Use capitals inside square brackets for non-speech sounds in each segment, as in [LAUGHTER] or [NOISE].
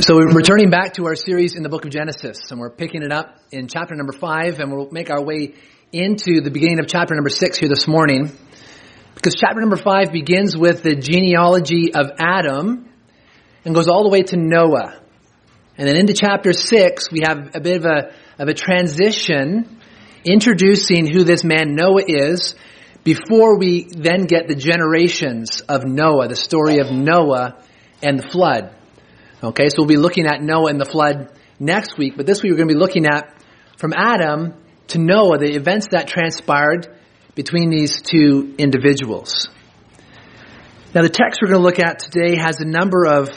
So we're returning back to our series in the book of Genesis, and we're picking it up in chapter number five, and we'll make our way into the beginning of chapter number six here this morning. Because chapter number five begins with the genealogy of Adam and goes all the way to Noah. And then into chapter six, we have a bit of a, of a transition introducing who this man Noah is before we then get the generations of Noah, the story of Noah and the flood. Okay, so we'll be looking at Noah and the flood next week, but this week we're going to be looking at from Adam to Noah, the events that transpired between these two individuals. Now the text we're going to look at today has a number of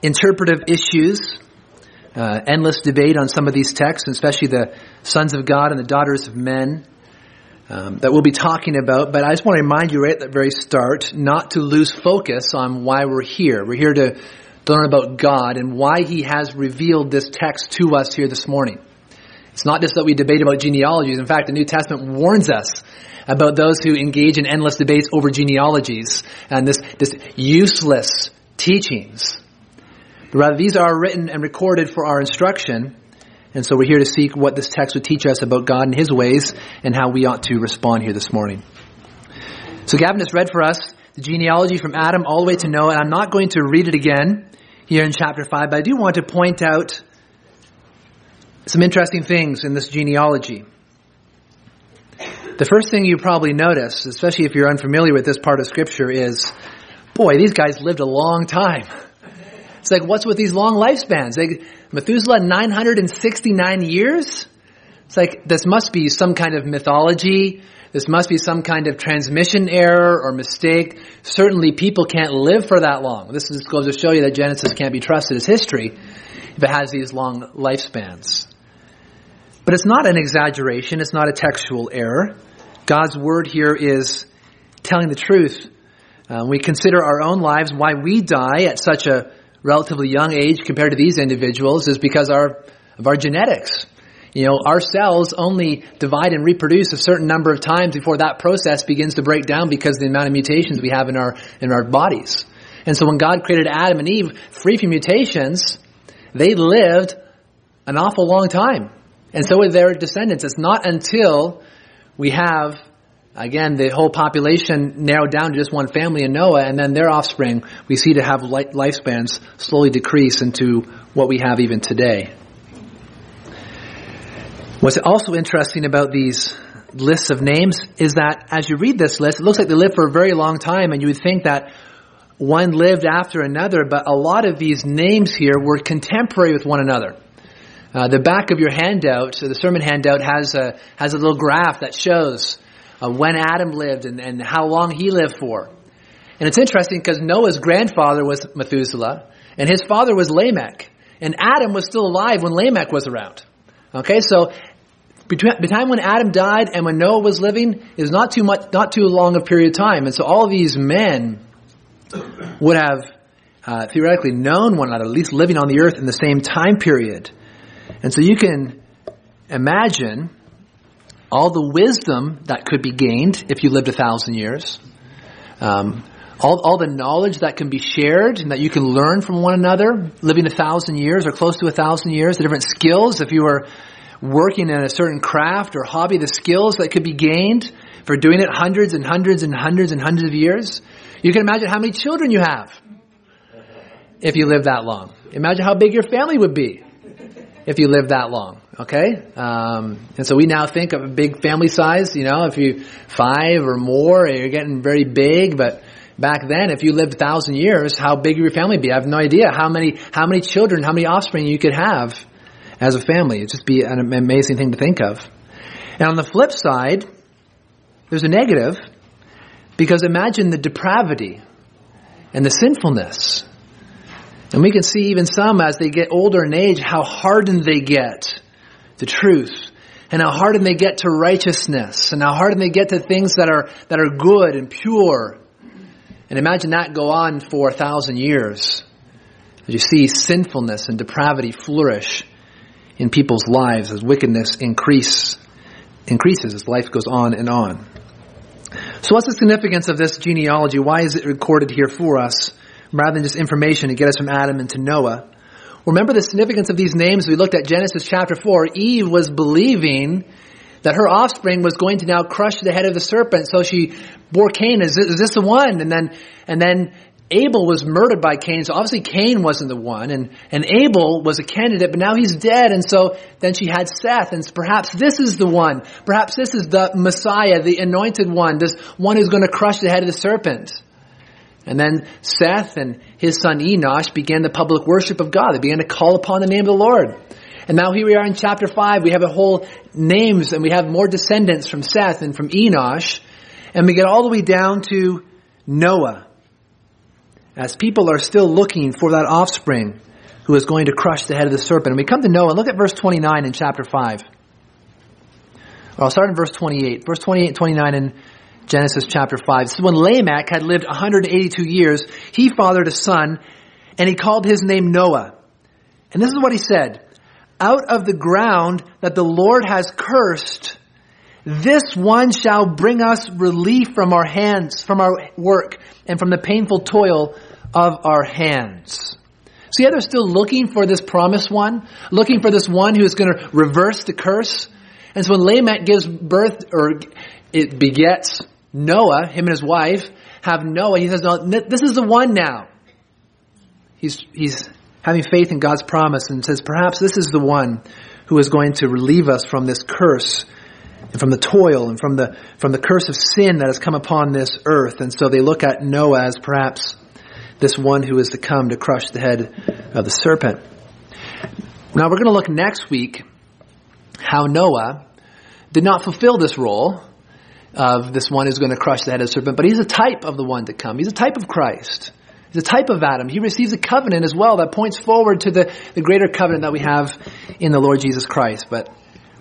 interpretive issues, uh, endless debate on some of these texts, especially the sons of God and the daughters of men. Um, that we'll be talking about, but I just want to remind you right at the very start not to lose focus on why we're here. We're here to to learn about God and why He has revealed this text to us here this morning. It's not just that we debate about genealogies. In fact, the New Testament warns us about those who engage in endless debates over genealogies and this, this useless teachings. But rather, these are written and recorded for our instruction. And so we're here to seek what this text would teach us about God and His ways and how we ought to respond here this morning. So Gavin has read for us the genealogy from Adam all the way to Noah, and I'm not going to read it again here in chapter 5, but I do want to point out some interesting things in this genealogy. The first thing you probably notice, especially if you're unfamiliar with this part of scripture, is, boy, these guys lived a long time. It's like, what's with these long lifespans? They, Methuselah, 969 years? It's like, this must be some kind of mythology. This must be some kind of transmission error or mistake. Certainly people can't live for that long. This is, goes to show you that Genesis can't be trusted as history if it has these long lifespans. But it's not an exaggeration. It's not a textual error. God's word here is telling the truth. Uh, we consider our own lives, why we die at such a relatively young age compared to these individuals is because our, of our genetics. You know, our cells only divide and reproduce a certain number of times before that process begins to break down because of the amount of mutations we have in our, in our bodies. And so when God created Adam and Eve free from mutations, they lived an awful long time. And so with their descendants. It's not until we have, again, the whole population narrowed down to just one family in Noah and then their offspring, we see to have lifespans slowly decrease into what we have even today. What's also interesting about these lists of names is that as you read this list, it looks like they lived for a very long time, and you would think that one lived after another, but a lot of these names here were contemporary with one another. Uh, the back of your handout, so the sermon handout, has a has a little graph that shows uh, when Adam lived and, and how long he lived for. And it's interesting because Noah's grandfather was Methuselah, and his father was Lamech, and Adam was still alive when Lamech was around. Okay, so between the time when Adam died and when Noah was living is not too much, not too long a period of time. And so all these men would have uh, theoretically known one another, at least living on the earth in the same time period. And so you can imagine all the wisdom that could be gained if you lived a thousand years. Um, all, all the knowledge that can be shared and that you can learn from one another, living a thousand years or close to a thousand years, the different skills. If you were working in a certain craft or hobby, the skills that could be gained for doing it hundreds and hundreds and hundreds and hundreds of years. You can imagine how many children you have if you live that long. Imagine how big your family would be if you live that long. Okay, um, and so we now think of a big family size. You know, if you five or more, you're getting very big. But back then, if you lived a thousand years, how big would your family be? I have no idea how many how many children, how many offspring you could have as a family. It'd just be an amazing thing to think of. And on the flip side, there's a negative because imagine the depravity and the sinfulness. And we can see even some as they get older in age how hardened they get to truth and how hardened they get to righteousness and how hardened they get to things that are, that are good and pure. And imagine that go on for a thousand years. As you see sinfulness and depravity flourish in people's lives as wickedness increase, increases as life goes on and on. So what's the significance of this genealogy? Why is it recorded here for us rather than just information to get us from Adam into Noah? Remember the significance of these names we looked at Genesis chapter 4. Eve was believing that her offspring was going to now crush the head of the serpent. So she bore Cain. Is this, is this the one? And then, and then Abel was murdered by Cain. So obviously Cain wasn't the one. And, and Abel was a candidate, but now he's dead. And so then she had Seth. And perhaps this is the one. Perhaps this is the Messiah, the anointed one, this one who's going to crush the head of the serpent. And then Seth and his son Enosh began the public worship of God. They began to call upon the name of the Lord. And now here we are in chapter 5. We have a whole names and we have more descendants from Seth and from Enosh. And we get all the way down to Noah. As people are still looking for that offspring who is going to crush the head of the serpent. And we come to Noah. Look at verse 29 in chapter 5. Or I'll start in verse 28. Verse 28 29 in Genesis chapter 5. This is when Lamech had lived 182 years. He fathered a son and he called his name Noah. And this is what he said out of the ground that the Lord has cursed, this one shall bring us relief from our hands, from our work, and from the painful toil of our hands. See how they're still looking for this promised one? Looking for this one who is going to reverse the curse? And so when Lamech gives birth, or it begets Noah, him and his wife, have Noah, he says, no, this is the one now. He's, he's having faith in God's promise and says, perhaps this is the one who is going to relieve us from this curse and from the toil and from the, from the curse of sin that has come upon this earth. And so they look at Noah as perhaps this one who is to come to crush the head of the serpent. Now we're going to look next week how Noah did not fulfill this role of this one who's going to crush the head of the serpent, but he's a type of the one to come. He's a type of Christ. He's a type of Adam. He receives a covenant as well that points forward to the, the greater covenant that we have in the Lord Jesus Christ. But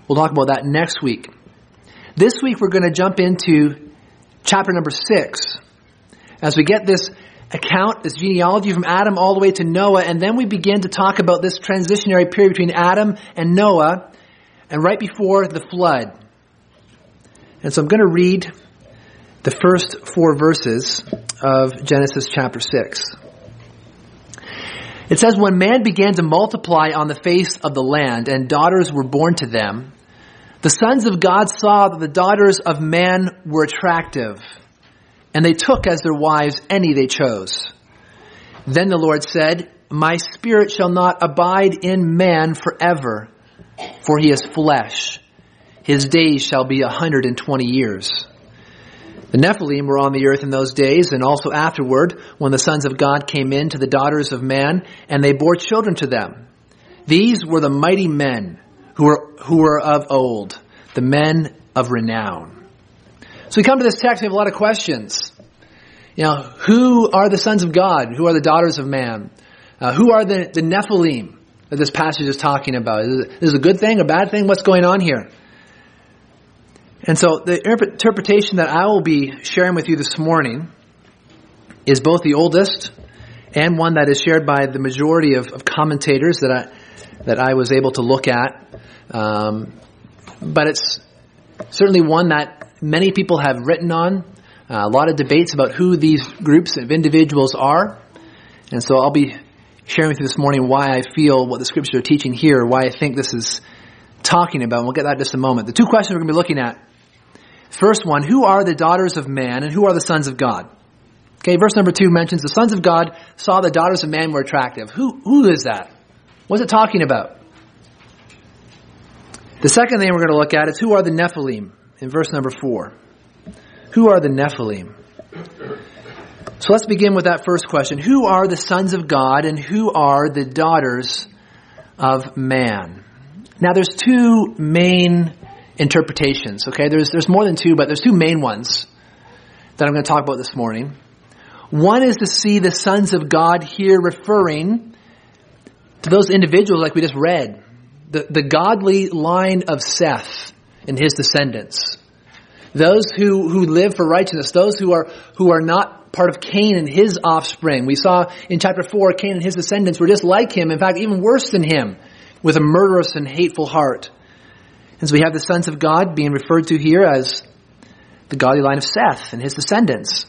we'll talk about that next week. This week we're going to jump into chapter number six as we get this account, this genealogy from Adam all the way to Noah, and then we begin to talk about this transitionary period between Adam and Noah and right before the flood. And so I'm going to read the first four verses of Genesis chapter 6. It says, When man began to multiply on the face of the land, and daughters were born to them, the sons of God saw that the daughters of man were attractive, and they took as their wives any they chose. Then the Lord said, My spirit shall not abide in man forever, for he is flesh. His days shall be a hundred and twenty years. The Nephilim were on the earth in those days and also afterward when the sons of God came in to the daughters of man and they bore children to them. These were the mighty men who were, who were of old, the men of renown. So we come to this text, we have a lot of questions. You know, who are the sons of God? Who are the daughters of man? Uh, who are the, the Nephilim that this passage is talking about? Is, this a good thing, a bad thing? What's going on here? And so the interpretation that I will be sharing with you this morning is both the oldest and one that is shared by the majority of, of commentators that I, that I was able to look at. Um, but it's certainly one that many people have written on. Uh, a lot of debates about who these groups of individuals are. And so I'll be sharing with you this morning why I feel what the scriptures are teaching here, why I think this is talking about. And we'll get that in just a moment. The two questions we're going to be looking at First one, who are the daughters of man and who are the sons of God? Okay, verse number two mentions the sons of God saw the daughters of man were attractive. Who, who is that? What's it talking about? The second thing we're going to look at is who are the Nephilim in verse number four. Who are the Nephilim? So let's begin with that first question. Who are the sons of God and who are the daughters of man? Now there's two main interpretations. Okay, there's there's more than two, but there's two main ones that I'm going to talk about this morning. One is to see the sons of God here referring to those individuals like we just read, the, the godly line of Seth and his descendants. Those who, who live for righteousness, those who are, who are not part of Cain and his offspring. We saw in chapter 4, Cain and his descendants were just like him, in fact, even worse than him, with a murderous and hateful heart. And so we have the sons of God being referred to here as the godly line of Seth and his descendants.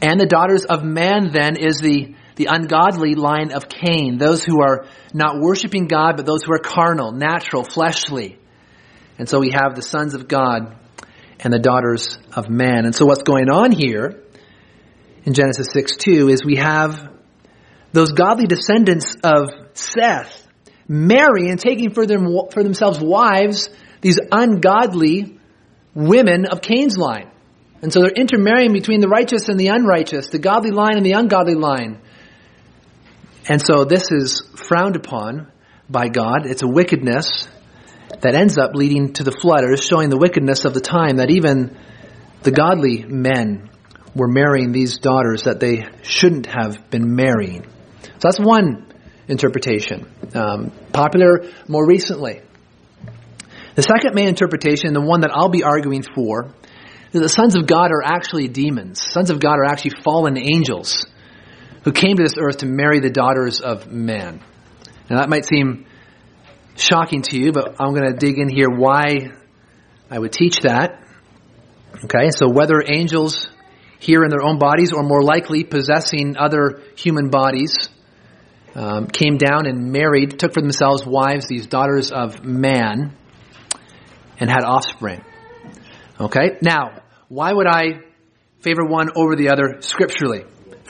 And the daughters of man then is the, the ungodly line of Cain, those who are not worshiping God, but those who are carnal, natural, fleshly. And so we have the sons of God and the daughters of man. And so what's going on here in Genesis 6 2 is we have those godly descendants of Seth marrying and taking for, them, for themselves wives, these ungodly women of Cain's line. And so they're intermarrying between the righteous and the unrighteous, the godly line and the ungodly line. And so this is frowned upon by God. It's a wickedness that ends up leading to the flood, or showing the wickedness of the time that even the godly men were marrying these daughters that they shouldn't have been marrying. So that's one interpretation, um, popular more recently. The second main interpretation, the one that I'll be arguing for, is the sons of God are actually demons. Sons of God are actually fallen angels who came to this earth to marry the daughters of man. Now that might seem shocking to you, but I'm going to dig in here why I would teach that. Okay, so whether angels here in their own bodies or more likely possessing other human bodies um, came down and married, took for themselves wives, these daughters of man, and had offspring. Okay, now, why would I favor one over the other scripturally?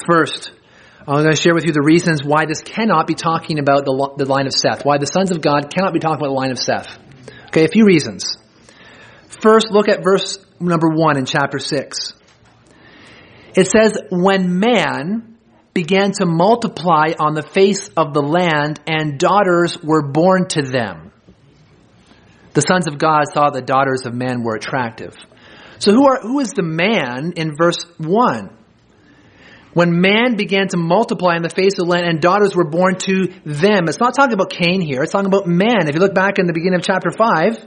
First, I'm going to share with you the reasons why this cannot be talking about the, the line of Seth, why the sons of God cannot be talking about the line of Seth. Okay, a few reasons. First, look at verse number one in chapter six. It says, when man began to multiply on the face of the land and daughters were born to them. The sons of God saw the daughters of man were attractive. So who are, who is the man in verse one? When man began to multiply in the face of the land and daughters were born to them. It's not talking about Cain here. It's talking about man. If you look back in the beginning of chapter 5,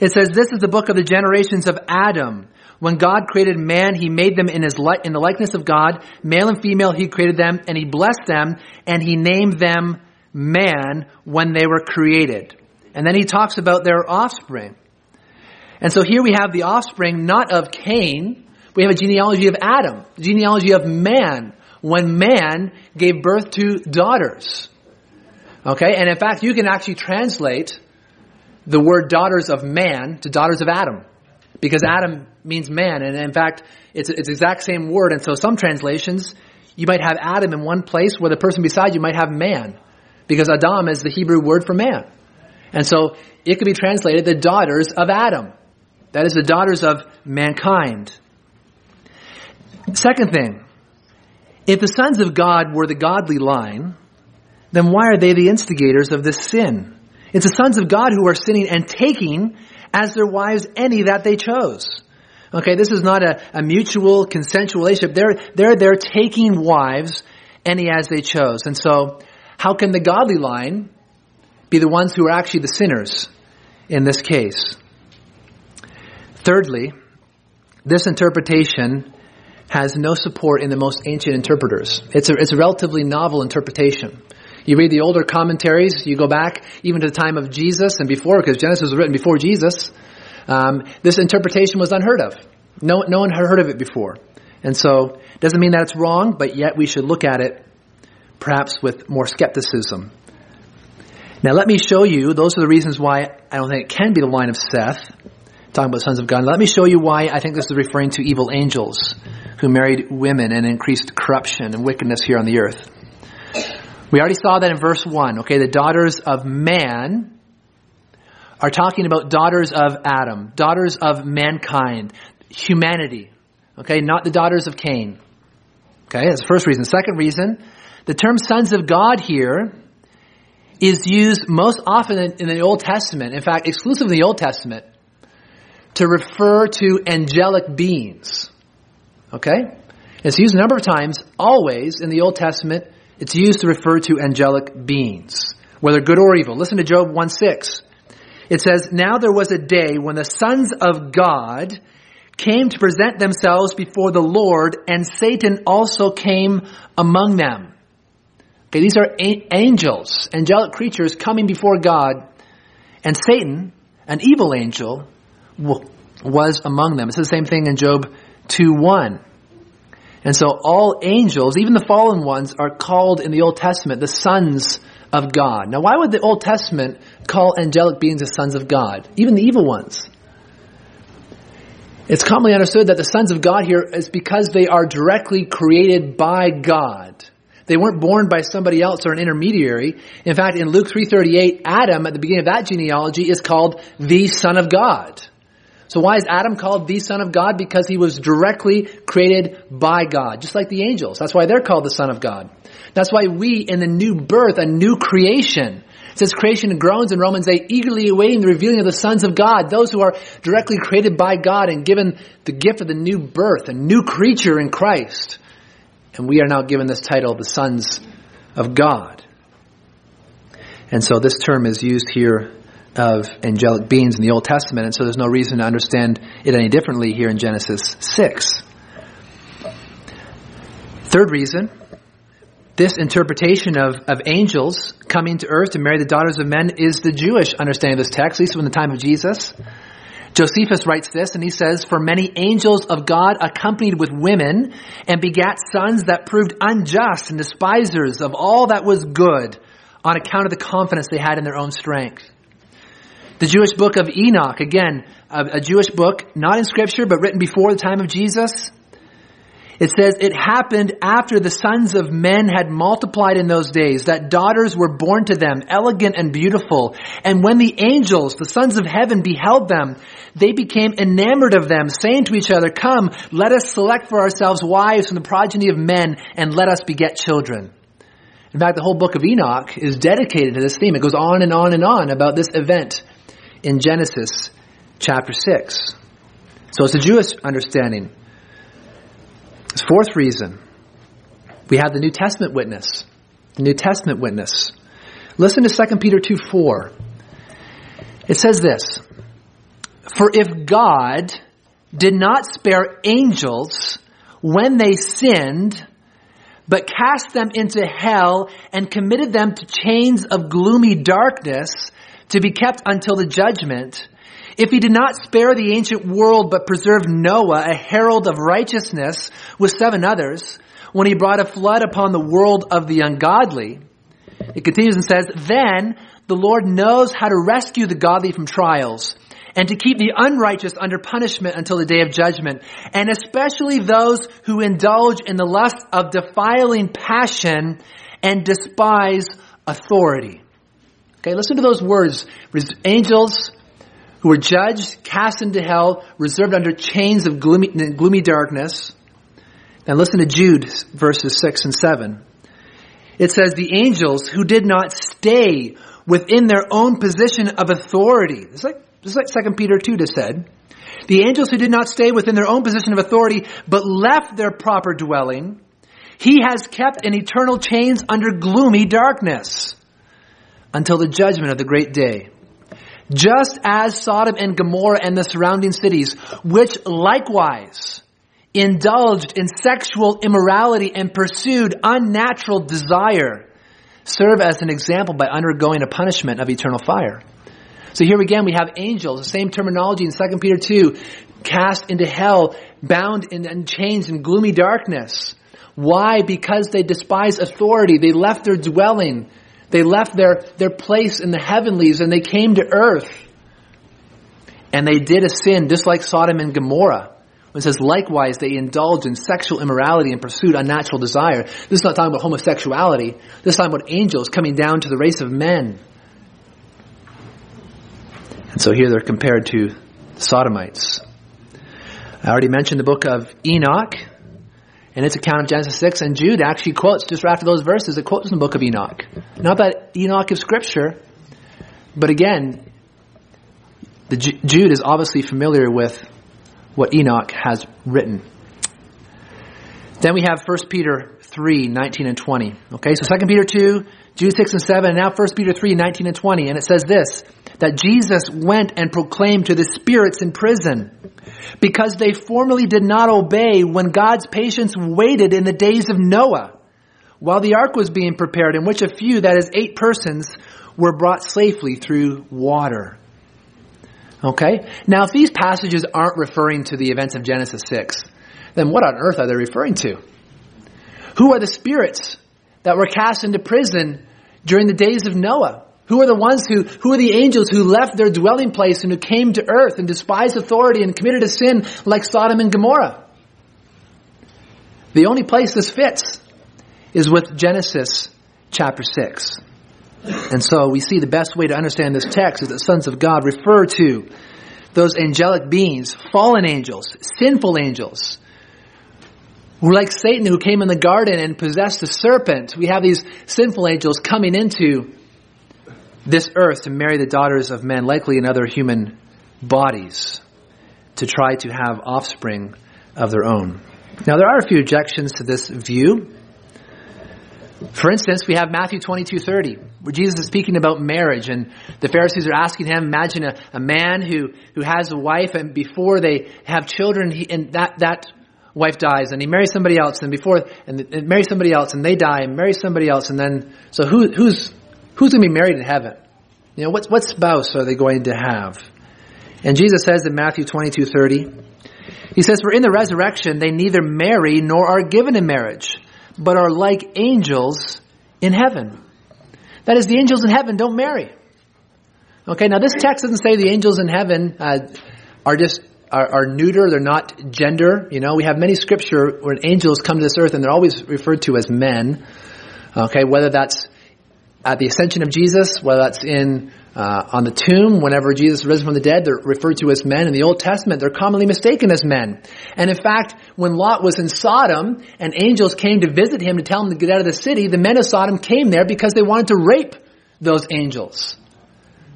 it says, this is the book of the generations of Adam. When God created man, he made them in his li- in the likeness of God. Male and female, he created them and he blessed them and he named them man when they were created. And then he talks about their offspring. And so here we have the offspring not of Cain, we have a genealogy of Adam, genealogy of man, when man gave birth to daughters. Okay, and in fact, you can actually translate the word daughters of man to daughters of Adam. Because Adam means man, and in fact, it's, it's the exact same word, and so some translations, you might have Adam in one place where the person beside you might have man. Because Adam is the Hebrew word for man. And so it could be translated the daughters of Adam. That is the daughters of mankind. Second thing, if the sons of God were the godly line, then why are they the instigators of this sin? It's the sons of God who are sinning and taking as their wives any that they chose. Okay, this is not a, a mutual consensual relationship. They're, they're, they're taking wives any as they chose. And so, how can the godly line be the ones who are actually the sinners in this case? Thirdly, this interpretation has no support in the most ancient interpreters. It's a, it's a relatively novel interpretation. You read the older commentaries, you go back even to the time of Jesus and before, because Genesis was written before Jesus, um, this interpretation was unheard of. No, no one had heard of it before. And so, it doesn't mean that it's wrong, but yet we should look at it perhaps with more skepticism. Now let me show you, those are the reasons why I don't think it can be the line of Seth, talking about sons of God. Let me show you why I think this is referring to evil angels who married women and increased corruption and wickedness here on the earth. We already saw that in verse 1. Okay, the daughters of man are talking about daughters of Adam, daughters of mankind, humanity. Okay, not the daughters of Cain. Okay, that's the first reason. Second reason, the term sons of God here is used most often in, the Old Testament, in fact, exclusively in the Old Testament, to refer to angelic beings. Okay? It's used a number of times, always in the Old Testament, it's used to refer to angelic beings, whether good or evil. Listen to Job 1 6. It says, Now there was a day when the sons of God came to present themselves before the Lord, and Satan also came among them. Okay, these are angels, angelic creatures coming before God, and Satan, an evil angel, was among them. It's the same thing in Job 2 1. And so all angels, even the fallen ones, are called in the Old Testament the sons of God. Now why would the Old Testament call angelic beings the sons of God? Even the evil ones. It's commonly understood that the sons of God here is because they are directly created by God. They weren't born by somebody else or an intermediary. In fact, in Luke 3.38, Adam, at the beginning of that genealogy, is called the son of God. So why is Adam called the son of God? Because he was directly created by God, just like the angels. That's why they're called the son of God. That's why we, in the new birth, a new creation, says creation groans in Romans 8, eagerly awaiting the revealing of the sons of God, those who are directly created by God and given the gift of the new birth, a new creature in Christ. And we are now given this title, the sons of God. And so this term is used here of angelic beings in the Old Testament, and so there's no reason to understand it any differently here in Genesis 6. Third reason, this interpretation of, of angels coming to earth to marry the daughters of men is the Jewish understanding of this text, at least from the time of Jesus. Josephus writes this and he says, For many angels of God accompanied with women and begat sons that proved unjust and despisers of all that was good on account of the confidence they had in their own strength. The Jewish book of Enoch, again, a, a Jewish book, not in scripture, but written before the time of Jesus. It says, it happened after the sons of men had multiplied in those days, that daughters were born to them, elegant and beautiful. And when the angels, the sons of heaven, beheld them, they became enamored of them, saying to each other, Come, let us select for ourselves wives from the progeny of men, and let us beget children. In fact, the whole book of Enoch is dedicated to this theme. It goes on and on and on about this event in Genesis chapter 6. So it's a Jewish understanding. Fourth reason, we have the New Testament witness. The New Testament witness. Listen to 2 Peter 2 4. It says this For if God did not spare angels when they sinned, but cast them into hell and committed them to chains of gloomy darkness to be kept until the judgment, if he did not spare the ancient world but preserved Noah, a herald of righteousness, with seven others, when he brought a flood upon the world of the ungodly, it continues and says, Then the Lord knows how to rescue the godly from trials and to keep the unrighteous under punishment until the day of judgment, and especially those who indulge in the lust of defiling passion and despise authority. Okay, listen to those words. Angels who were judged, cast into hell, reserved under chains of gloomy, gloomy darkness. Now listen to Jude verses 6 and 7. It says, The angels who did not stay within their own position of authority. It's like, it's like 2 Peter 2 just said. The angels who did not stay within their own position of authority, but left their proper dwelling, he has kept in eternal chains under gloomy darkness until the judgment of the great day. Just as Sodom and Gomorrah and the surrounding cities, which likewise indulged in sexual immorality and pursued unnatural desire, serve as an example by undergoing a punishment of eternal fire. So here again we have angels, the same terminology in 2 Peter 2, cast into hell, bound in, in chains in gloomy darkness. Why? Because they despise authority. They left their dwelling. They left their, their place in the heavenlies and they came to earth. And they did a sin just like Sodom and Gomorrah. It says, likewise, they indulged in sexual immorality and pursued unnatural desire. This is not talking about homosexuality. This is talking about angels coming down to the race of men. And so here they're compared to Sodomites. I already mentioned the book of Enoch in its account of Genesis 6, and Jude actually quotes, just after those verses, it quotes in the book of Enoch. Not that Enoch is scripture, but again, the Jude is obviously familiar with what Enoch has written. Then we have 1 Peter 3, 19 and 20. Okay, so 2 Peter 2, Jude 6 and 7, and now 1 Peter 3, 19 and 20. And it says this, that Jesus went and proclaimed to the spirits in prison because they formerly did not obey when God's patience waited in the days of Noah while the ark was being prepared in which a few, that is eight persons, were brought safely through water. Okay? Now if these passages aren't referring to the events of Genesis 6, then what on earth are they referring to? Who are the spirits that were cast into prison during the days of Noah? Who are the ones who, who are the angels who left their dwelling place and who came to earth and despised authority and committed a sin like Sodom and Gomorrah? The only place this fits is with Genesis chapter 6. And so we see the best way to understand this text is that sons of God refer to those angelic beings, fallen angels, sinful angels, who like Satan who came in the garden and possessed the serpent. We have these sinful angels coming into this earth to marry the daughters of men, likely in other human bodies, to try to have offspring of their own. Now there are a few objections to this view. For instance, we have Matthew 22, 30, where Jesus is speaking about marriage and the Pharisees are asking him, imagine a, a man who, who has a wife and before they have children, he, and that, that wife dies and he marries somebody else and before, and, and marries somebody else and they die and marry somebody else and then, so who, who's, who's going to be married in heaven? You know, what, what spouse are they going to have? And Jesus says in Matthew 22, 30, he says, for in the resurrection they neither marry nor are given in marriage but are like angels in heaven. That is, the angels in heaven don't marry. Okay, now this text doesn't say the angels in heaven uh, are just are, are, neuter; they're not gender. You know, we have many scripture where angels come to this earth and they're always referred to as men. Okay, whether that's at the ascension of Jesus, whether that's in uh, on the tomb, whenever Jesus risen from the dead, they're referred to as men. In the Old Testament, they're commonly mistaken as men. And in fact, when Lot was in Sodom and angels came to visit him to tell him to get out of the city, the men of Sodom came there because they wanted to rape those angels.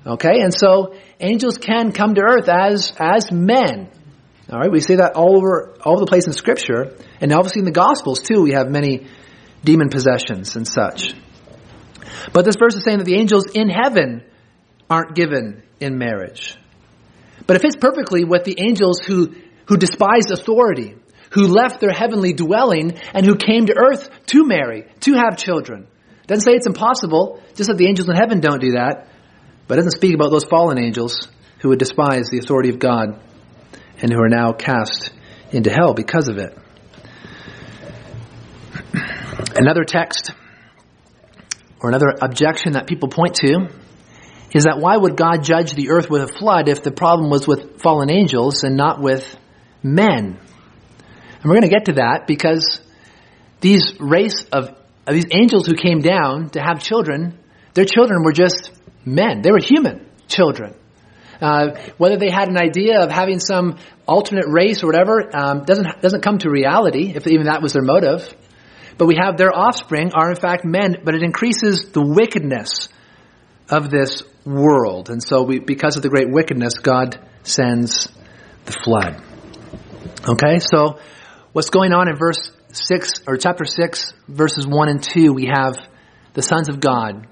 Okay, and so angels can come to earth as as men. All right, we see that all over all over the place in Scripture, and obviously in the Gospels too. We have many demon possessions and such. But this verse is saying that the angels in heaven aren't given in marriage. But it fits perfectly with the angels who, who despised authority, who left their heavenly dwelling, and who came to earth to marry, to have children. Doesn't say it's impossible, just that the angels in heaven don't do that, but it doesn't speak about those fallen angels who would despise the authority of God and who are now cast into hell because of it. [CLEARS THROAT] Another text or another objection that people point to is that why would God judge the earth with a flood if the problem was with fallen angels and not with men? And we're going to get to that because these race of, of these angels who came down to have children, their children were just men. They were human children. Uh, whether they had an idea of having some alternate race or whatever um, doesn't doesn't come to reality. If even that was their motive, but we have their offspring are in fact men, but it increases the wickedness of this world. And so we, because of the great wickedness, God sends the flood. Okay, so what's going on in verse 6, or chapter 6, verses 1 and 2, we have the sons of God,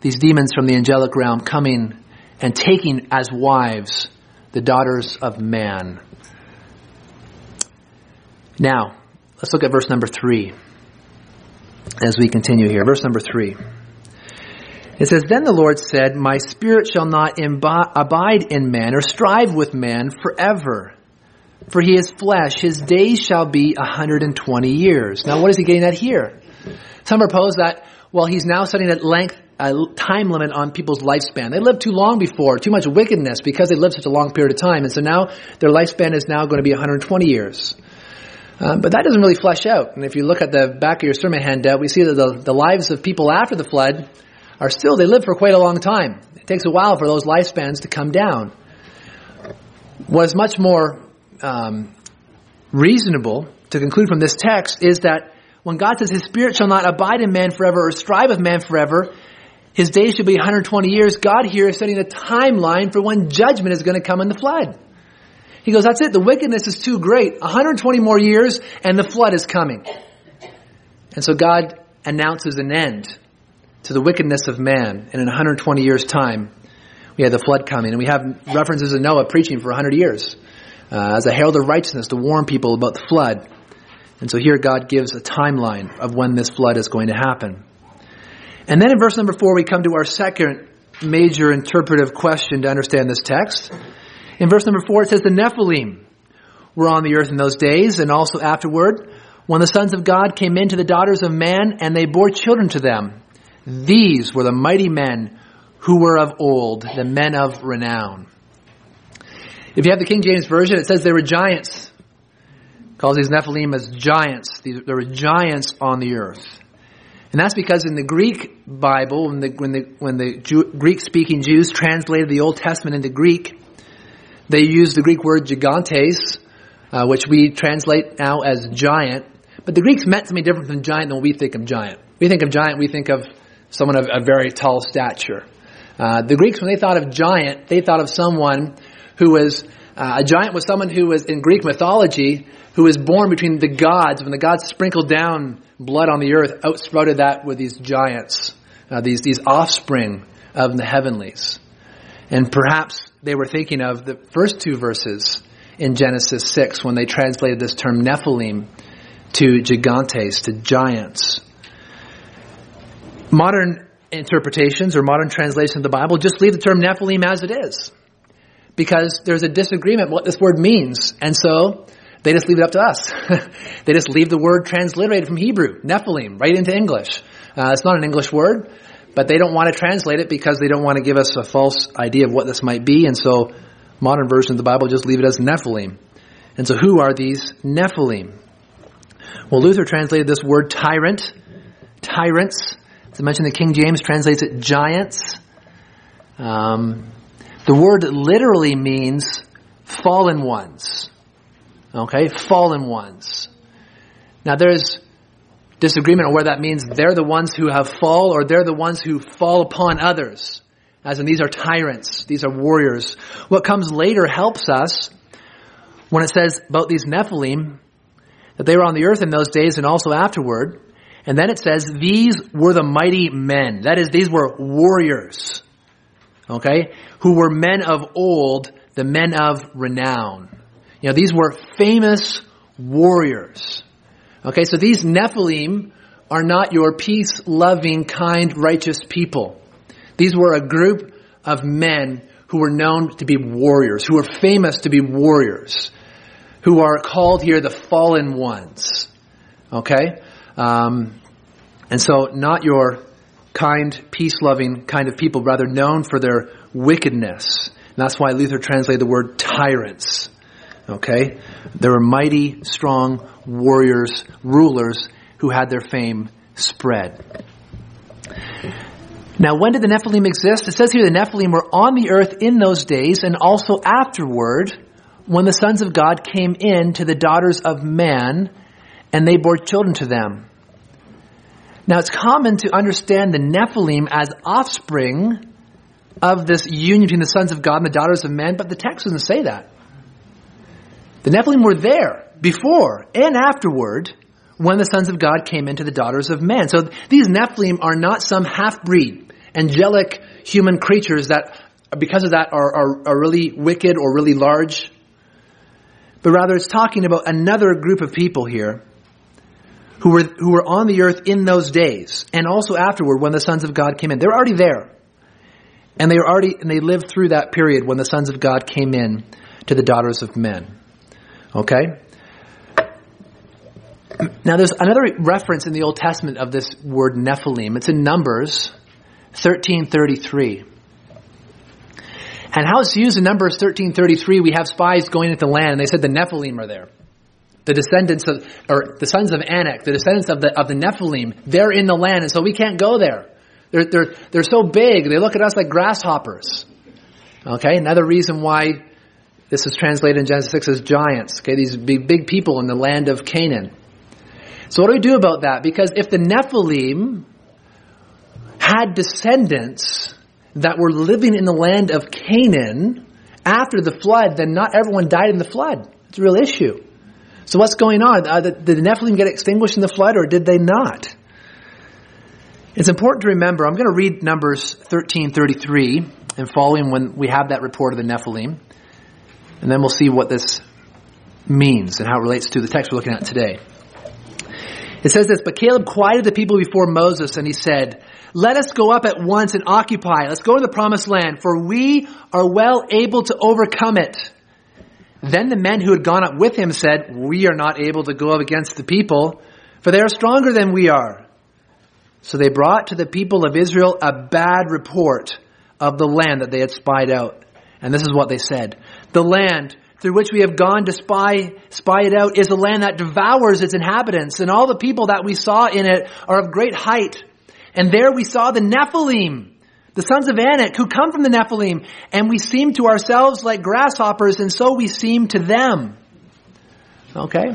these demons from the angelic realm coming and taking as wives the daughters of man. Now, let's look at verse number 3 as we continue here. Verse number three. It says, Then the Lord said, My spirit shall not imbi- abide in man or strive with man forever. For he is flesh. His days shall be 120 years. Now, what is he getting at here? Some propose that, well, he's now setting at length, a time limit on people's lifespan. They lived too long before, too much wickedness because they lived such a long period of time. And so now their lifespan is now going to be 120 years. Um, but that doesn't really flesh out. And if you look at the back of your sermon handout, we see that the, the lives of people after the flood are still, they live for quite a long time. It takes a while for those lifespans to come down. What is much more um, reasonable to conclude from this text is that when God says his spirit shall not abide in man forever or strive with man forever, his days should be 120 years. God here is setting a timeline for when judgment is going to come in the flood. He goes, that's it. The wickedness is too great. 120 more years and the flood is coming. And so God announces an end to the wickedness of man. And in 120 years time, we have the flood coming. And we have references of Noah preaching for 100 years uh, as a herald of righteousness to warn people about the flood. And so here God gives a timeline of when this flood is going to happen. And then in verse number four, we come to our second major interpretive question to understand this text. In verse number four, it says, The Nephilim were on the earth in those days, and also afterward, when the sons of God came in to the daughters of man and they bore children to them. These were the mighty men who were of old, the men of renown. If you have the King James Version, it says they were giants. It calls these Nephilim as giants. There were giants on the earth. And that's because in the Greek Bible, when the, when the, when the Greek speaking Jews translated the Old Testament into Greek, they used the Greek word gigantes, uh, which we translate now as giant. But the Greeks meant something different than giant than we think of giant. We think of giant, we think of someone of a very tall stature. Uh, the Greeks, when they thought of giant, they thought of someone who was uh, a giant was someone who was in Greek mythology who was born between the gods. When the gods sprinkled down blood on the earth, outsprouted that with these giants, uh, these these offspring of the heavenlies. And perhaps they were thinking of the first two verses in Genesis six when they translated this term Nephilim to gigantes, to giants. Modern interpretations or modern translations of the Bible just leave the term Nephilim as it is because there's a disagreement what this word means. And so they just leave it up to us. [LAUGHS] they just leave the word transliterated from Hebrew, Nephilim, right into English. Uh, it's not an English word, but they don't want to translate it because they don't want to give us a false idea of what this might be. And so modern versions of the Bible just leave it as Nephilim. And so who are these Nephilim? Well, Luther translated this word tyrant, tyrants. As I mentioned, the King James translates it giants. Um, the word literally means fallen ones. Okay? Fallen ones. Now there's disagreement on where that means they're the ones who have fall or they're the ones who fall upon others. As in these are tyrants, these are warriors. What comes later helps us when it says about these Nephilim that they were on the earth in those days and also afterward. And then it says these were the mighty men. That is, these were warriors okay, who were men of old, the men of renown. You know, these were famous warriors. Okay, so these Nephilim are not your peace loving, kind, righteous people. These were a group of men who were known to be warriors, who were famous to be warriors, who are called here the fallen ones. Okay? Um, and so, not your kind, peace loving kind of people, rather known for their wickedness. And that's why Luther translated the word tyrants. Okay? There were mighty, strong warriors, rulers who had their fame spread. Now, when did the Nephilim exist? It says here the Nephilim were on the earth in those days and also afterward when the sons of God came in to the daughters of man and they bore children to them. Now it's common to understand the Nephilim as offspring of this union between the sons of God and the daughters of men, but the text doesn't say that. The Nephilim were there before and afterward when the sons of God came into the daughters of men. So these Nephilim are not some half-breed, angelic human creatures that, because of that, are, are, are really wicked or really large. But rather it's talking about another group of people here who were, who were on the earth in those days and also afterward when the sons of God came in. They were already there. And they were already, and they lived through that period when the sons of God came in to the daughters of men. Okay? Now there's another reference in the Old Testament of this word Nephilim. It's in Numbers 1333. And how it's used in Numbers 1333, we have spies going into the land and they said the Nephilim are there the descendants of, or the sons of Anak, the descendants of the, of the Nephilim, they're in the land, and so we can't go there. They're, they're, they're so big, they look at us like grasshoppers. Okay, another reason why this is translated in Genesis 6 as giants. Okay, these big, big people in the land of Canaan. So what do we do about that? Because if the Nephilim had descendants that were living in the land of Canaan after the flood, then not everyone died in the flood. It's a real issue. So what's going on? Uh, did the Nephilim get extinguished in the flood or did they not? It's important to remember, I'm going to read Numbers 1333 and following when we have that report of the Nephilim. And then we'll see what this means and how it relates to the text we're looking at today. It says this, but Caleb quieted the people before Moses and he said, let us go up at once and occupy. Let's go to the promised land, for we are well able to overcome it. Then the men who had gone up with him said, We are not able to go up against the people, for they are stronger than we are. So they brought to the people of Israel a bad report of the land that they had spied out. And this is what they said. The land through which we have gone to spy, spy it out is a land that devours its inhabitants, and all the people that we saw in it are of great height. And there we saw the Nephilim, the sons of Anak, who come from the Nephilim, and we seem to ourselves like grasshoppers, and so we seem to them. Okay?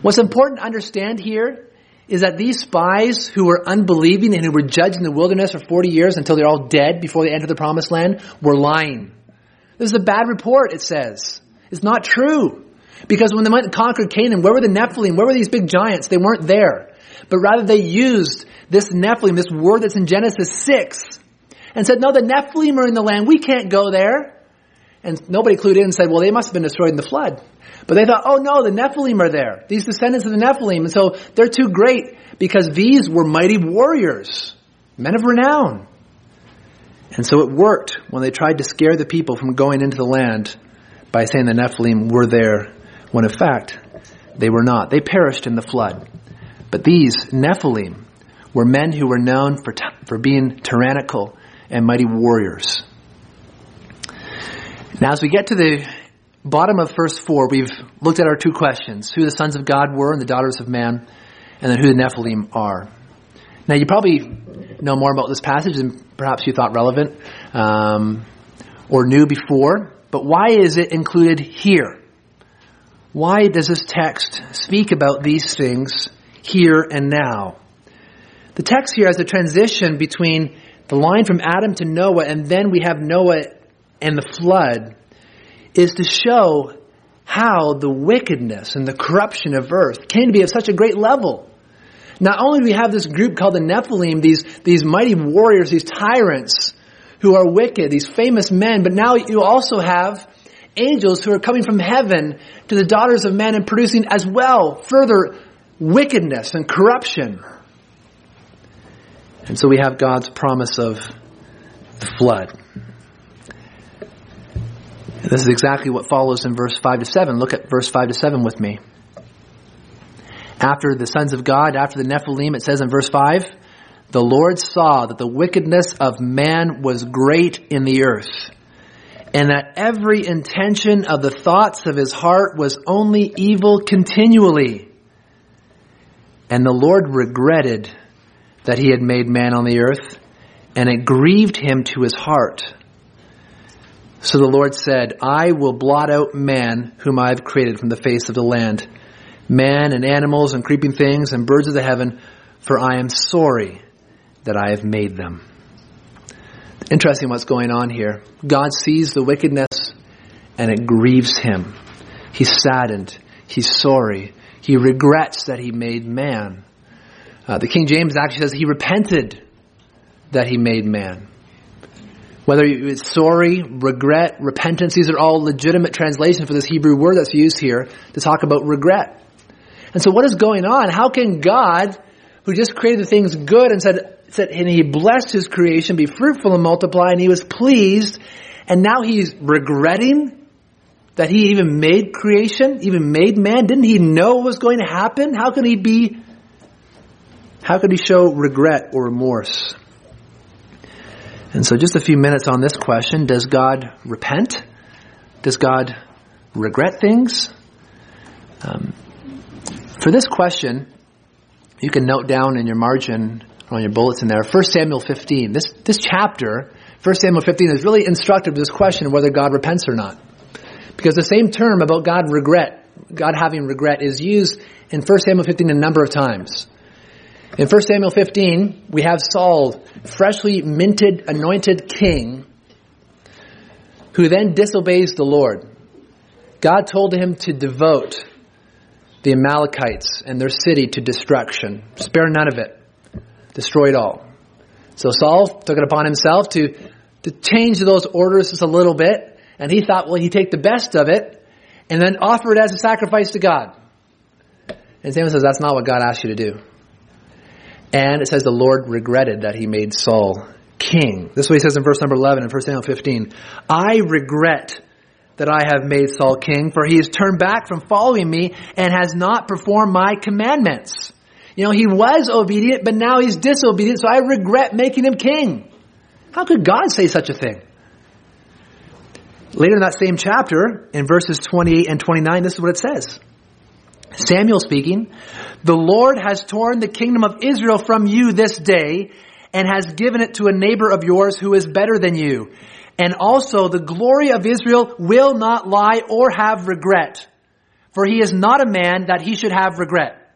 What's important to understand here is that these spies who were unbelieving and who were judged in the wilderness for 40 years until they're all dead before they enter the promised land were lying. This is a bad report, it says. It's not true. Because when they went and conquered Canaan, where were the Nephilim? Where were these big giants? They weren't there. But rather they used this Nephilim, this word that's in Genesis 6, and said, no, the Nephilim are in the land. We can't go there. And nobody clued in and said, well, they must have been destroyed in the flood. But they thought, oh no, the Nephilim are there. These descendants of the Nephilim. And so they're too great because these were mighty warriors, men of renown. And so it worked when they tried to scare the people from going into the land by saying the Nephilim were there, when in fact, they were not. They perished in the flood. But these Nephilim were men who were known for, t- for being tyrannical and mighty warriors. Now, as we get to the bottom of verse 4, we've looked at our two questions who the sons of God were and the daughters of man, and then who the Nephilim are. Now, you probably know more about this passage than perhaps you thought relevant um, or knew before, but why is it included here? Why does this text speak about these things here and now? The text here has a transition between the line from Adam to Noah, and then we have Noah and the flood is to show how the wickedness and the corruption of earth came to be of such a great level. Not only do we have this group called the Nephilim, these, these mighty warriors, these tyrants who are wicked, these famous men, but now you also have angels who are coming from heaven to the daughters of men and producing as well further wickedness and corruption. And so we have God's promise of the flood. This is exactly what follows in verse 5 to 7. Look at verse 5 to 7 with me. After the sons of God, after the Nephilim, it says in verse 5, the Lord saw that the wickedness of man was great in the earth, and that every intention of the thoughts of his heart was only evil continually. And the Lord regretted that he had made man on the earth, and it grieved him to his heart. So the Lord said, I will blot out man whom I have created from the face of the land, man and animals and creeping things and birds of the heaven, for I am sorry that I have made them. Interesting what's going on here. God sees the wickedness and it grieves him. He's saddened. He's sorry. He regrets that he made man. Uh, the King James actually says he repented that he made man. Whether it's sorry, regret, repentance, these are all legitimate translations for this Hebrew word that's used here to talk about regret. And so what is going on? How can God, who just created the things good and said, said, and he blessed his creation, be fruitful and multiply, and he was pleased, and now he's regretting that he even made creation, even made man? Didn't he know what was going to happen? How could he be, how could he show regret or remorse? And so, just a few minutes on this question Does God repent? Does God regret things? Um, for this question, you can note down in your margin on your bullets in there 1 Samuel 15. This, this chapter, 1 Samuel 15, is really instructive to this question of whether God repents or not. Because the same term about God regret, God having regret, is used in 1 Samuel 15 a number of times. In 1 Samuel 15, we have Saul, freshly minted, anointed king, who then disobeys the Lord. God told him to devote the Amalekites and their city to destruction. Spare none of it. Destroy it all. So Saul took it upon himself to, to change those orders just a little bit, and he thought, well, he'd take the best of it and then offer it as a sacrifice to God. And Samuel says, that's not what God asked you to do. And it says the Lord regretted that he made Saul king. This is what he says in verse number 11 in 1 Samuel 15. I regret that I have made Saul king, for he has turned back from following me and has not performed my commandments. You know, he was obedient, but now he's disobedient, so I regret making him king. How could God say such a thing? Later in that same chapter, in verses 28 and 29, this is what it says. Samuel speaking, the Lord has torn the kingdom of Israel from you this day and has given it to a neighbor of yours who is better than you. And also the glory of Israel will not lie or have regret. For he is not a man that he should have regret.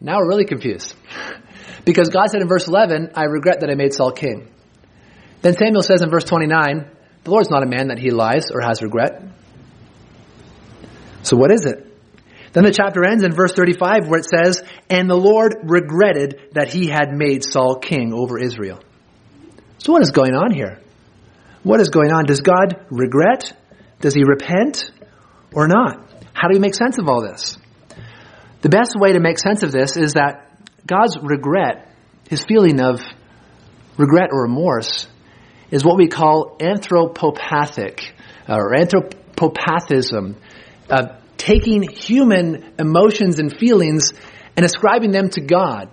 Now we're really confused. [LAUGHS] because God said in verse 11, I regret that I made Saul king. Then Samuel says in verse 29, the Lord's not a man that he lies or has regret. So what is it? Then the chapter ends in verse 35 where it says, And the Lord regretted that he had made Saul king over Israel. So what is going on here? What is going on? Does God regret? Does he repent or not? How do we make sense of all this? The best way to make sense of this is that God's regret, his feeling of regret or remorse, is what we call anthropopathic or anthropopathism, uh, taking human emotions and feelings and ascribing them to God.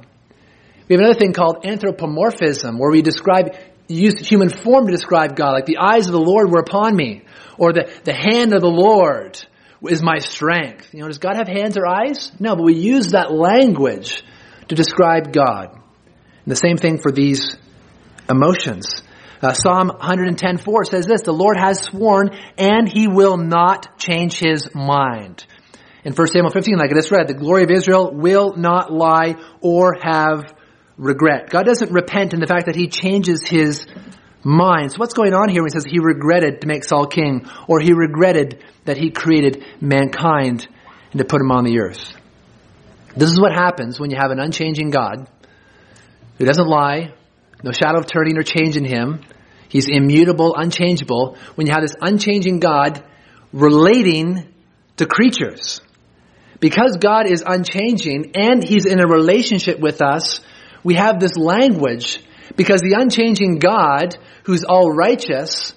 We have another thing called anthropomorphism, where we describe use human form to describe God, like the eyes of the Lord were upon me, or the, the hand of the Lord is my strength. You know, does God have hands or eyes? No, but we use that language to describe God. And the same thing for these emotions. Uh, Psalm 110.4 says this, the Lord has sworn and he will not change his mind. In 1 Samuel 15, like I just read, the glory of Israel will not lie or have regret. God doesn't repent in the fact that he changes his mind. So what's going on here when he says he regretted to make Saul king or he regretted that he created mankind and to put him on the earth? This is what happens when you have an unchanging God who doesn't lie, no shadow of turning or change in him. He's immutable, unchangeable. When you have this unchanging God relating to creatures. Because God is unchanging and He's in a relationship with us, we have this language because the unchanging God, who's all righteous,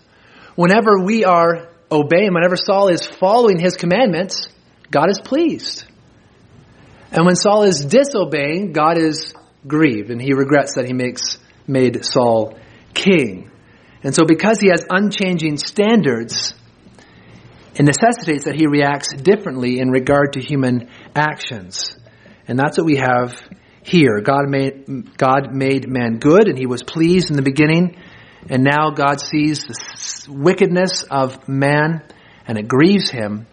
whenever we are obeying, whenever Saul is following His commandments, God is pleased. And when Saul is disobeying, God is grieved and he regrets that he makes made Saul king. And so because he has unchanging standards, it necessitates that he reacts differently in regard to human actions. And that's what we have here. God made, God made man good and he was pleased in the beginning. And now God sees the wickedness of man and it grieves him.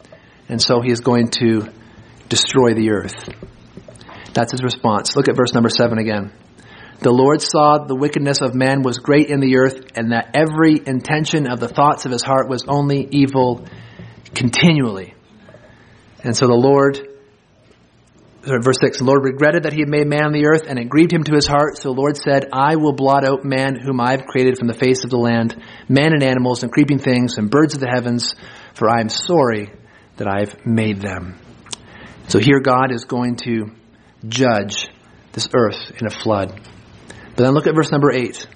And so he is going to destroy the earth. That's his response. Look at verse number seven again. The Lord saw the wickedness of man was great in the earth, and that every intention of the thoughts of his heart was only evil continually. And so the Lord, verse 6, the Lord regretted that he had made man on the earth, and it grieved him to his heart. So the Lord said, I will blot out man whom I have created from the face of the land, man and animals and creeping things and birds of the heavens, for I am sorry that I have made them. So here God is going to judge this earth in a flood. But then look at verse number 8.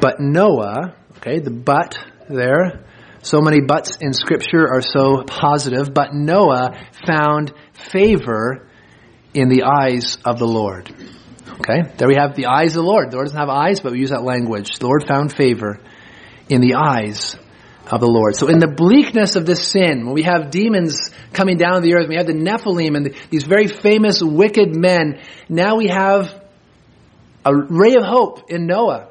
But Noah, okay, the but there, so many buts in Scripture are so positive, but Noah found favor in the eyes of the Lord. Okay, there we have the eyes of the Lord. The Lord doesn't have eyes, but we use that language. The Lord found favor in the eyes of the Lord. So in the bleakness of this sin, when we have demons coming down to the earth, we have the Nephilim and the, these very famous wicked men, now we have a ray of hope in Noah.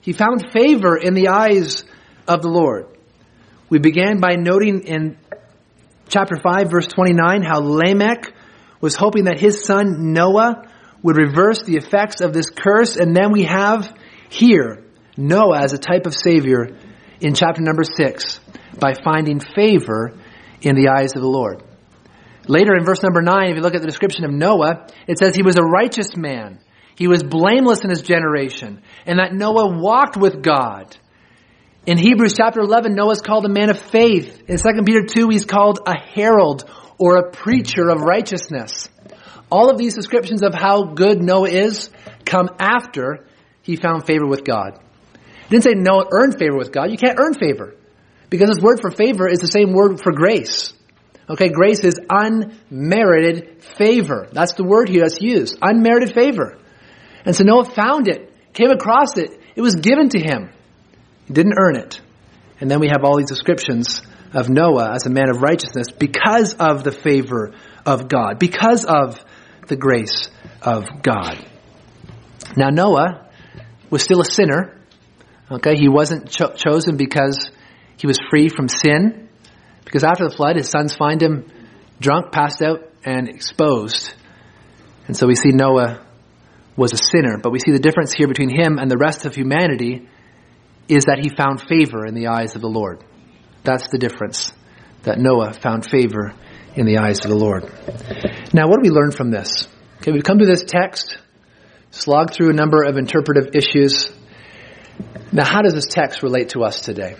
He found favor in the eyes of the Lord. We began by noting in chapter 5 verse 29 how Lamech was hoping that his son Noah would reverse the effects of this curse and then we have here Noah as a type of savior in chapter number 6 by finding favor in the eyes of the Lord. Later in verse number 9 if you look at the description of Noah it says he was a righteous man he was blameless in his generation, and that Noah walked with God. In Hebrews chapter 11, Noah is called a man of faith. In 2 Peter 2, he's called a herald or a preacher of righteousness. All of these descriptions of how good Noah is come after he found favor with God. It didn't say Noah earned favor with God. You can't earn favor. Because this word for favor is the same word for grace. Okay, grace is unmerited favor. That's the word here that's used. Unmerited favor. And so Noah found it, came across it. It was given to him. He didn't earn it. And then we have all these descriptions of Noah as a man of righteousness because of the favor of God, because of the grace of God. Now Noah was still a sinner. Okay, he wasn't cho- chosen because he was free from sin. Because after the flood, his sons find him drunk, passed out, and exposed. And so we see Noah was a sinner. But we see the difference here between him and the rest of humanity is that he found favor in the eyes of the Lord. That's the difference. That Noah found favor in the eyes of the Lord. Now, what do we learn from this? Okay, we've come to this text, slogged through a number of interpretive issues. Now, how does this text relate to us today?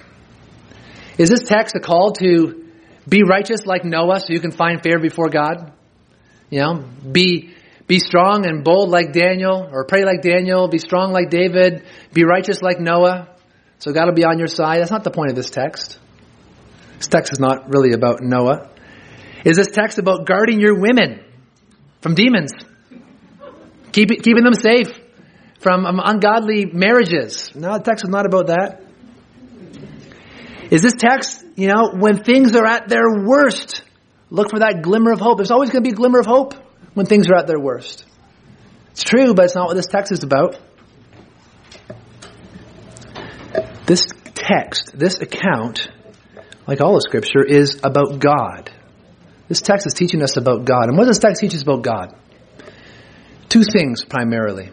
Is this text a call to be righteous like Noah so you can find favor before God? You know, be be strong and bold like Daniel, or pray like Daniel, be strong like David, be righteous like Noah, so God will be on your side. That's not the point of this text. This text is not really about Noah. Is this text about guarding your women from demons? Keep, keeping them safe from um, ungodly marriages? No, the text is not about that. Is this text, you know, when things are at their worst, look for that glimmer of hope. There's always going to be a glimmer of hope when things are at their worst. It's true, but it's not what this text is about. This text, this account, like all of Scripture, is about God. This text is teaching us about God. And what does this text teach us about God? Two things primarily.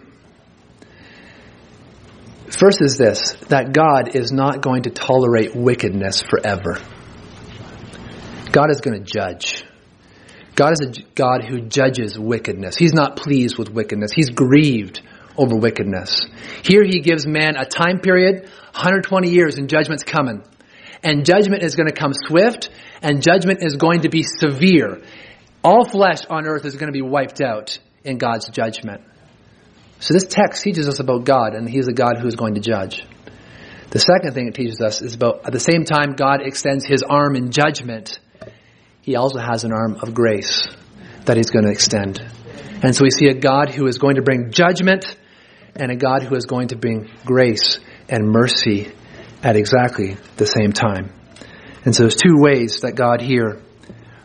First is this that God is not going to tolerate wickedness forever. God is going to judge. God is a God who judges wickedness. He's not pleased with wickedness. He's grieved over wickedness. Here he gives man a time period, 120 years, and judgment's coming. And judgment is going to come swift, and judgment is going to be severe. All flesh on earth is going to be wiped out in God's judgment. So this text teaches us about God, and He's a God who is going to judge. The second thing it teaches us is about at the same time God extends His arm in judgment, He also has an arm of grace that He's going to extend. And so we see a God who is going to bring judgment and a God who is going to bring grace and mercy at exactly the same time. And so there's two ways that God here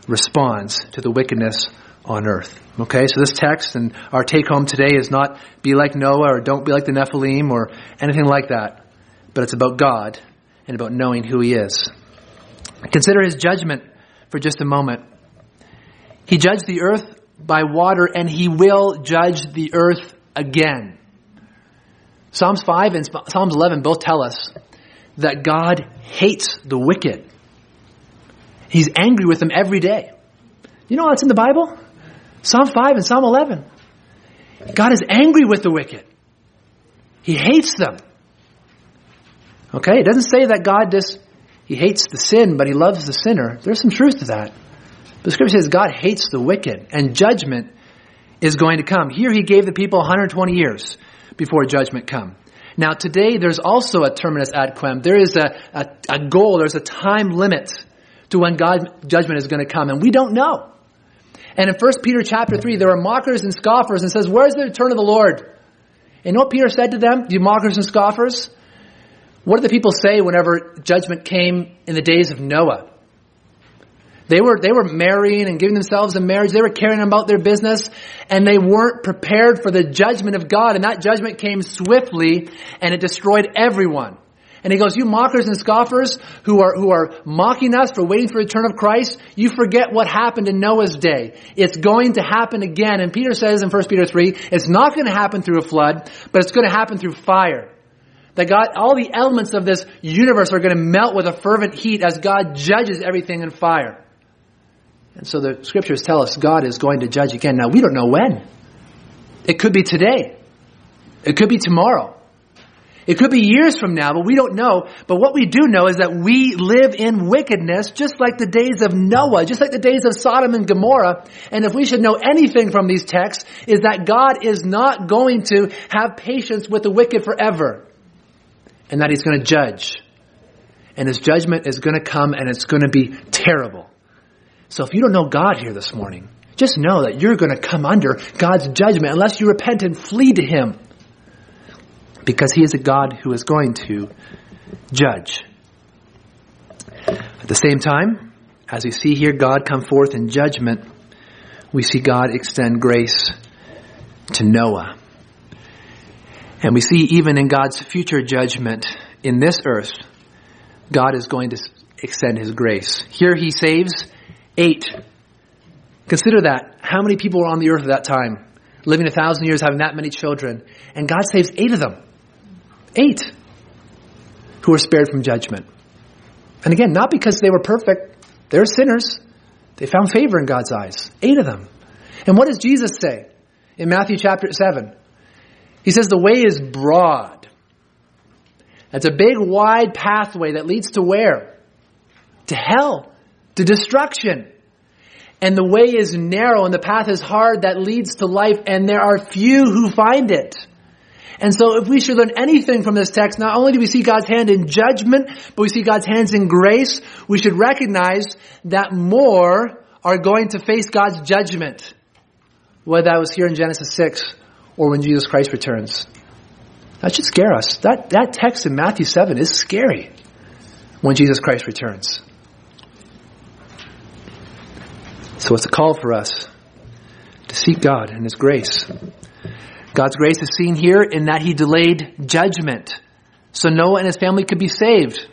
responds to the wickedness on earth. Okay, so this text and our take home today is not be like Noah or don't be like the Nephilim or anything like that, but it's about God and about knowing who He is. Consider His judgment for just a moment. He judged the earth by water and He will judge the earth again. Psalms 5 and Psalms 11 both tell us that God hates the wicked. He's angry with them every day. You know what's in the Bible? Psalm 5 and Psalm 11. God is angry with the wicked. He hates them. Okay? It doesn't say that God just, he hates the sin, but he loves the sinner. There's some truth to that. But scripture says God hates the wicked, and judgment is going to come. Here he gave the people 120 years before judgment come. Now today there's also a terminus ad quem. There is a, a, a goal, there's a time limit to when God's judgment is going to come, and we don't know. And in 1 Peter chapter 3, there are mockers and scoffers and says, where's the return of the Lord? And you know what Peter said to them, you mockers and scoffers? What did the people say whenever judgment came in the days of Noah? They were, they were marrying and giving themselves in marriage. They were carrying about their business and they weren't prepared for the judgment of God. And that judgment came swiftly and it destroyed everyone. And he goes, you mockers and scoffers who are, who are mocking us for waiting for the return of Christ, you forget what happened in Noah's day. It's going to happen again. And Peter says in 1 Peter 3, it's not going to happen through a flood, but it's going to happen through fire. That God, all the elements of this universe are going to melt with a fervent heat as God judges everything in fire. And so the scriptures tell us God is going to judge again. Now we don't know when. It could be today. It could be tomorrow. It could be years from now, but we don't know. But what we do know is that we live in wickedness just like the days of Noah, just like the days of Sodom and Gomorrah. And if we should know anything from these texts, is that God is not going to have patience with the wicked forever. And that He's going to judge. and his judgment is going to come and it's going to be terrible. So if you don't know God here this morning, just know that you're going to come under God's judgment unless you repent and flee to him. Because he is a God who is going to judge. At the same time, as we see here God come forth in judgment, we see God extend grace to Noah. And we see even in God's future judgment in this earth, God is going to extend his grace. Here he saves eight. Consider that. How many people were on the earth at that time? Living a thousand years, having that many children. And God saves eight of them. Eight. Who were spared from judgment. And again, not because they were perfect. They're sinners. They found favor in God's eyes. Eight of them. And what does Jesus say in Matthew chapter 7? He says the way is broad. It's a big wide pathway that leads to where? To hell. To destruction. And the way is narrow and the path is hard that leads to life and there are few who find it. And so if we should learn anything from this text, not only do we see God's hand in judgment, but we see God's hands in grace, we should recognize that more are going to face God's judgment. Whether that was here in Genesis 6 or when Jesus Christ returns. That should scare us. That, that text in Matthew 7 is scary when Jesus Christ returns. So it's a call for us to seek God and His grace. God's grace is seen here in that He delayed judgment so Noah and his family could be saved.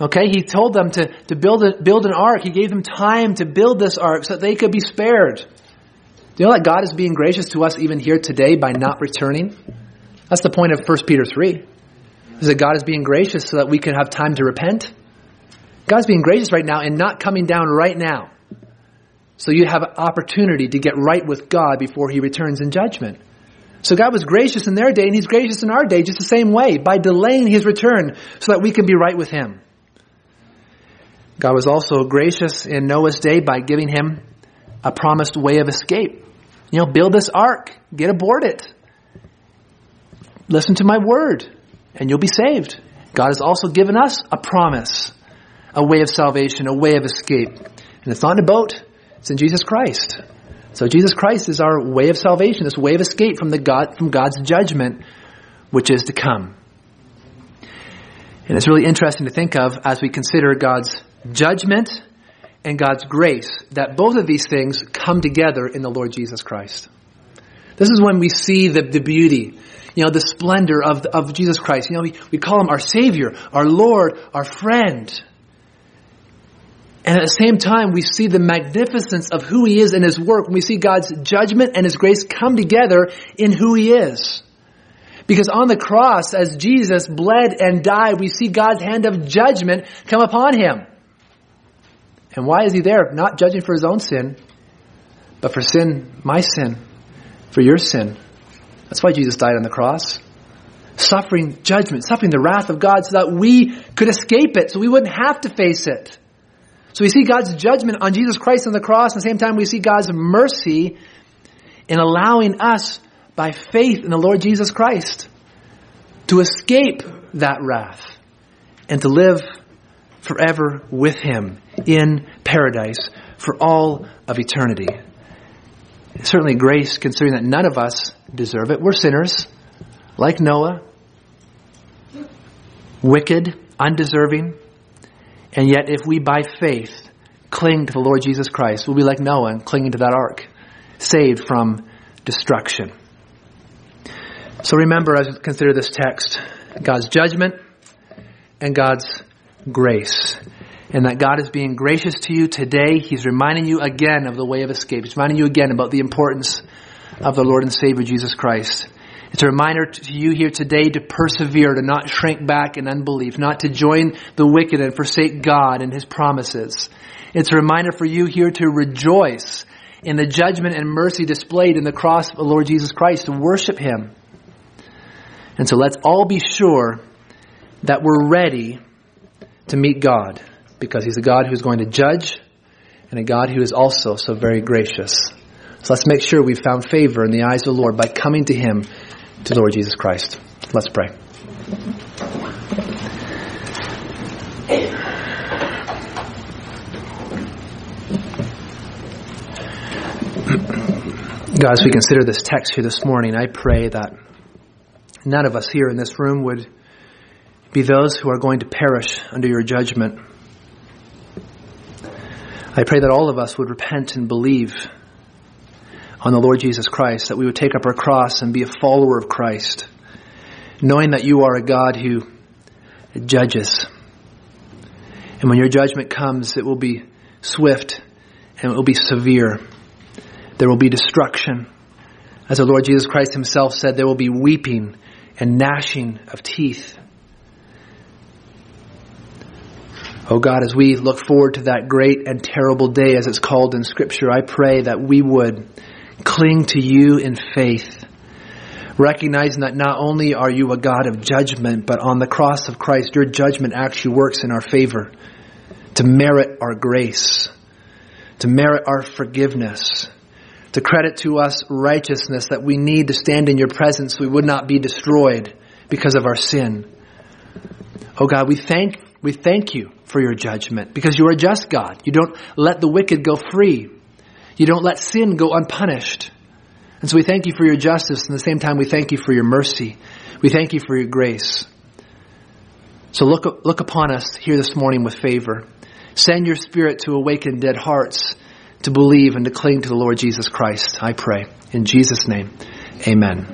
Okay, He told them to, to build, a, build an ark. He gave them time to build this ark so that they could be spared. Do you know that God is being gracious to us even here today by not returning? That's the point of 1 Peter 3. Is that God is being gracious so that we can have time to repent? God's being gracious right now and not coming down right now. So you have opportunity to get right with God before He returns in judgment. So God was gracious in their day and He's gracious in our day just the same way by delaying His return so that we can be right with Him. God was also gracious in Noah's day by giving him a promised way of escape. You know, build this ark, get aboard it. Listen to my word, and you'll be saved. God has also given us a promise, a way of salvation, a way of escape. And it's not in a boat, it's in Jesus Christ. So Jesus Christ is our way of salvation, this way of escape from the God from God's judgment which is to come. And it's really interesting to think of as we consider God's judgment and God's grace that both of these things come together in the Lord Jesus Christ. This is when we see the, the beauty, you know, the splendor of, of Jesus Christ. You know, we, we call him our Savior, our Lord, our friend. And at the same time, we see the magnificence of who He is in His work. We see God's judgment and His grace come together in who He is. Because on the cross, as Jesus bled and died, we see God's hand of judgment come upon Him. And why is He there? Not judging for His own sin, but for sin, my sin, for your sin. That's why Jesus died on the cross. Suffering judgment, suffering the wrath of God so that we could escape it, so we wouldn't have to face it. So we see God's judgment on Jesus Christ on the cross. And at the same time, we see God's mercy in allowing us, by faith in the Lord Jesus Christ, to escape that wrath and to live forever with Him in paradise for all of eternity. Certainly grace, considering that none of us deserve it. We're sinners, like Noah, wicked, undeserving. And yet, if we by faith cling to the Lord Jesus Christ, we'll be like Noah clinging to that ark, saved from destruction. So remember, as we consider this text, God's judgment and God's grace. And that God is being gracious to you today. He's reminding you again of the way of escape. He's reminding you again about the importance of the Lord and Savior Jesus Christ. It's a reminder to you here today to persevere, to not shrink back in unbelief, not to join the wicked and forsake God and His promises. It's a reminder for you here to rejoice in the judgment and mercy displayed in the cross of the Lord Jesus Christ, to worship Him. And so let's all be sure that we're ready to meet God because He's a God who's going to judge and a God who is also so very gracious. So let's make sure we've found favor in the eyes of the Lord by coming to Him to the Lord Jesus Christ. Let's pray. [CLEARS THROAT] God, as we consider this text here this morning, I pray that none of us here in this room would be those who are going to perish under your judgment. I pray that all of us would repent and believe on the Lord Jesus Christ, that we would take up our cross and be a follower of Christ, knowing that you are a God who judges. And when your judgment comes, it will be swift and it will be severe. There will be destruction. As the Lord Jesus Christ himself said, there will be weeping and gnashing of teeth. Oh God, as we look forward to that great and terrible day as it's called in scripture, I pray that we would cling to you in faith, recognizing that not only are you a God of judgment, but on the cross of Christ, your judgment actually works in our favor to merit our grace, to merit our forgiveness, to credit to us righteousness that we need to stand in your presence. We would not be destroyed because of our sin. Oh God, we thank, we thank you for your judgment because you are a just God. You don't let the wicked go free. You don't let sin go unpunished. And so we thank you for your justice. And at the same time, we thank you for your mercy. We thank you for your grace. So look, look upon us here this morning with favor. Send your spirit to awaken dead hearts to believe and to cling to the Lord Jesus Christ. I pray. In Jesus' name, amen.